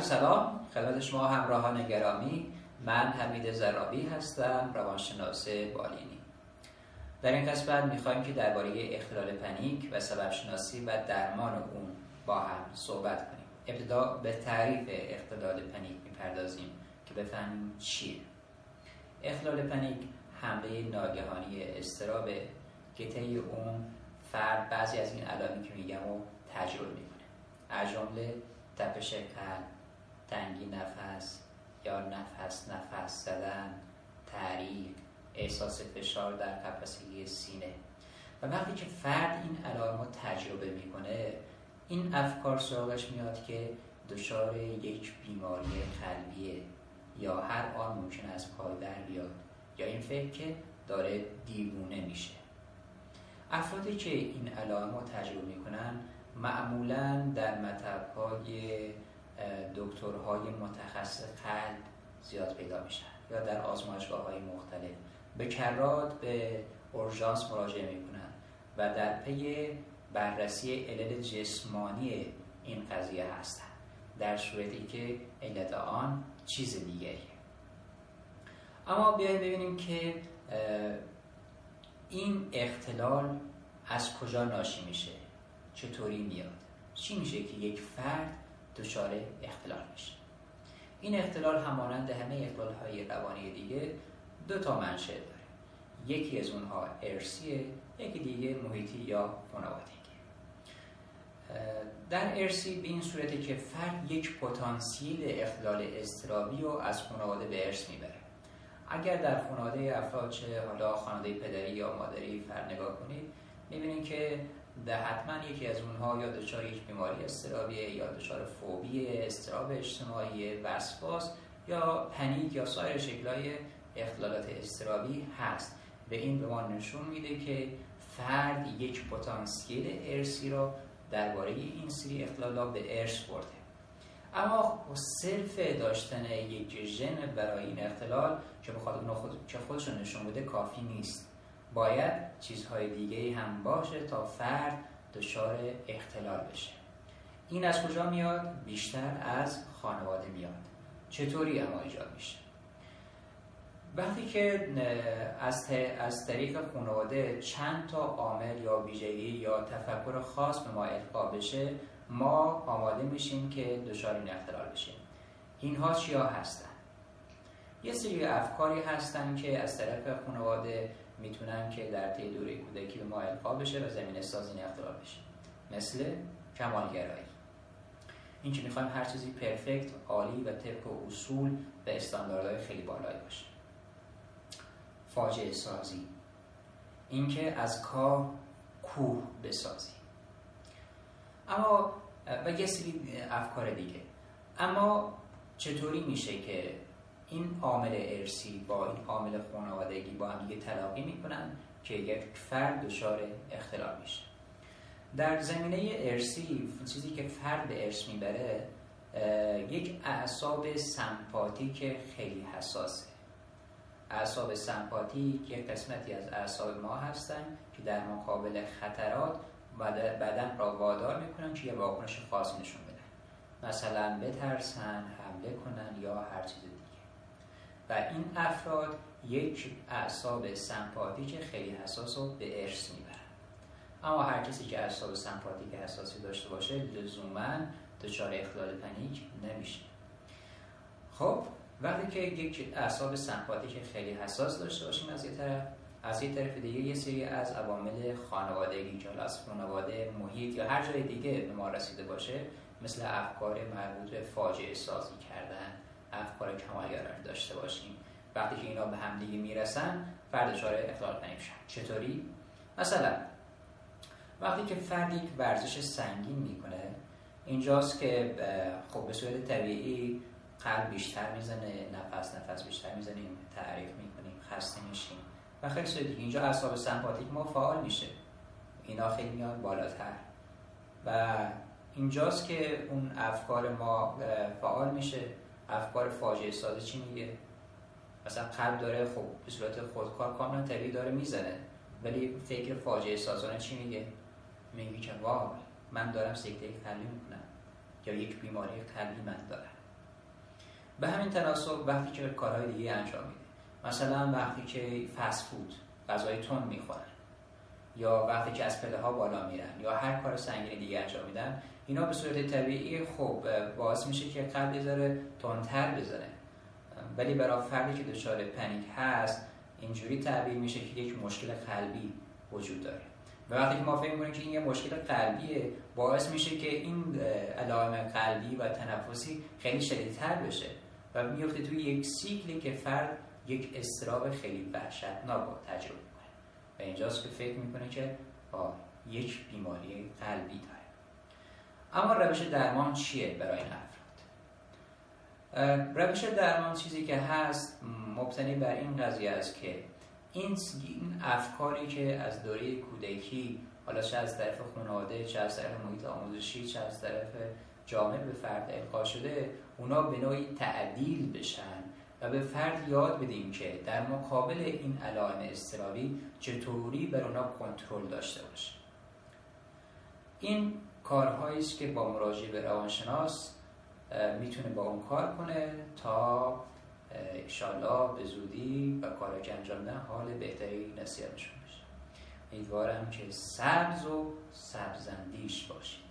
عرض سلام. خدمت شما همراهان گرامی. من حمید زرابی هستم روانشناس بالینی. در این قسمت می‌خوایم که درباره اختلال پنیک و سبب شناسی و درمان اون با هم صحبت کنیم. ابتدا به تعریف اختلال پنیک می‌پردازیم که بفهمیم چیه اختلال پنیک حمله ناگهانی استرابه که اون فرد بعضی از این علامی که میگم رو تجربه می‌کنه. از جمله تپش قلب تنگی نفس یا نفس نفس زدن تحریک احساس فشار در قفسه سینه. و وقتی که فرد این علائم رو تجربه می‌کنه این افکار سراغش میاد که دچار یک بیماری قلبیه یا هر آن ممکن است پای در بیاد یا این فکر که داره دیوونه میشه. افرادی که این علائم رو تجربه می‌کنن معمولا در مطبهای دکترهای متخصص قلب زیاد پیدا میشن یا در آزمایشگاه های مختلف. به کرات به اورژانس مراجعه می‌کنن و در پی بررسی علل جسمانی این قضیه هستن. در صورتی که علت آن چیز دیگریه اما بیایید ببینیم که این اختلال از کجا ناشی میشه؟ چطوری میاد؟ چی میشه که یک فرد دچار اختلال میشه. این اختلال همانند همه اختلال های روانی دیگه دو تا منشه داره. یکی از اونها ارسیه یکی دیگه محیطی یا خانوادگی در ارسی به این صورتی که فرد یک پتانسیل اختلال استرابی رو از خانواده به ارث می‌بره. اگر در خانواده افراد چه حالا خانواده پدری یا مادری فرد نگاه کنید می‌بینید که در حتما یکی از اونها یا دچار یک بیماری استرابیه یا دچار فوبی استراب اجتماعی وسواس یا پنیک یا سایر شکلهای اختلالات استرابی هست. به این به ما نشون میده که فرد یک پتانسیل ارسی را درباره این سری اختلالات به ارث برده. اما صرف داشتن یک ژن برای این اختلال که بخواد خود خودشون نشون بده کافی نیست. باید چیزهای دیگه هم باشه تا فرد دچار اختلال بشه. این از کجا میاد؟ بیشتر از خانواده میاد. چطوری اما ایجاد میشه؟ وقتی که از, از طریق خانواده چند تا عامل یا ویژگی یا تفکر خاص به ما القا بشه ما آماده میشیم که دچار این اختلال بشیم. اینها چیا هستن؟ یه سری افکاری هستن که از طرف خانواده می‌تونن که در طی دوره کودکی به ما القا بشه و زمین سازی این اختلال بشه. مثل کمالگرایی. این که می‌خوایم هر چیزی پرفکت عالی و طبق اصول و استانداردهای خیلی بالایی باشه. فاجعه سازی. اینکه از کاه کوه بسازی. اما و یه سری افکار دیگه. اما چطوری میشه که این عامل ارسی با این عامل خانوادگی با هم دیگه تلاقی می‌کنن که یک فرد دچار اختلال میشه. در زمینه ارسی چیزی که فرد به ارث می‌بره یک اعصاب سمپاتیک خیلی حساسه. اعصاب سمپاتیک یک قسمتی از اعصاب ما هستن که در مقابل خطرات بدن را وادار می‌کنن که یه واکنش خاص نشون بدن. مثلا بترسن حمله کنن یا هر چیز دیگه و این افراد یک اعصاب سمپاتیک خیلی حساس رو به ارث می‌برن. اما هر کسی که اعصاب سمپاتیک حساسی داشته باشه لزوما دچار اختلال پنیک نمیشه. خب وقتی که یک اعصاب سمپاتیک خیلی حساس داشته باشیم از یه طرف از یه طرف دیگه یه سری از عوامل خانوادگی که از خانواده محیط یا هر جای دیگه به ما رسیده باشه مثل افکار مربوط به فاجعه سازی کردن افکار کمالگرایی داشته باشیم. وقتی که اینا به هم دیگه می‌رسن فرد دچار اختلال پنیک میشن چطوری؟ مثلا وقتی که فرد یک ورزش سنگین می‌کنه اینجاست که خب به صورت طبیعی قلب بیشتر می‌زنه نفس نفس بیشتر می‌زنیم تعریف می‌کنیم خسته میشیم و خیلی سوی اینجا اعصاب سمپاتیک ما فعال میشه. اینا خیلی میاد بالاتر. و اینجاست که اون افکار ما فعال میشه. افکار فاجعه سازی چی میگه؟ مثلا قلب داره خب به صورت خودکار کاملا طبیعی داره می‌زنه. ولی فکر فاجعه سازانه چی میگه؟ میگه که واو من دارم سکته قلبی می‌کنم. یا یک بیماری قلبی من دارم. به همین تناسب وقتی که کارهای دیگه انجام میده. مثلا وقتی که فست فود غذای تند می‌خورن. یا وقتی که از پله ها بالا میرن. یا هر کار سنگین دیگه انجام میدن. اینا به صورت طبیعی خب باعث میشه که یه ذره تندتر بزنه. ولی برای فردی که دچار پنیک هست اینجوری تعبیر میشه که یک مشکل قلبی وجود داره. و وقتی که ما فکر می‌کنیم که این یه مشکل قلبیه باعث میشه که این علائم قلبی و تنفسی خیلی شدیدتر بشه و میفته توی یک سیکلی که فرد یک استراب خیلی وحشتناک رو تجربه می‌کنه. و اینجاست که فکر می‌کنه که با یک بیماری قلبی داره. اما روش درمان چیه برای این افراد؟ روش درمان چیزی که هست مبتنی بر این قضیه است که این افکاری که از دوره کودکی حالا چه از طرف خانواده چه از طرف محیط آموزشی چه از طرف جامعه به فرد القا شده اونا به نوعی تعدیل بشن و به فرد یاد بدیم که در مقابل این علائم استرابی چطوری بر اونا کنترل داشته باشه. این کارهایی است که با مراجعه به روانشناس می‌تونه با اون کار کنه تا انشالله به زودی و کار انجام دن حال بهتری نصیبشون بشه. امیدوارم که سبز و سبزندیش باشید.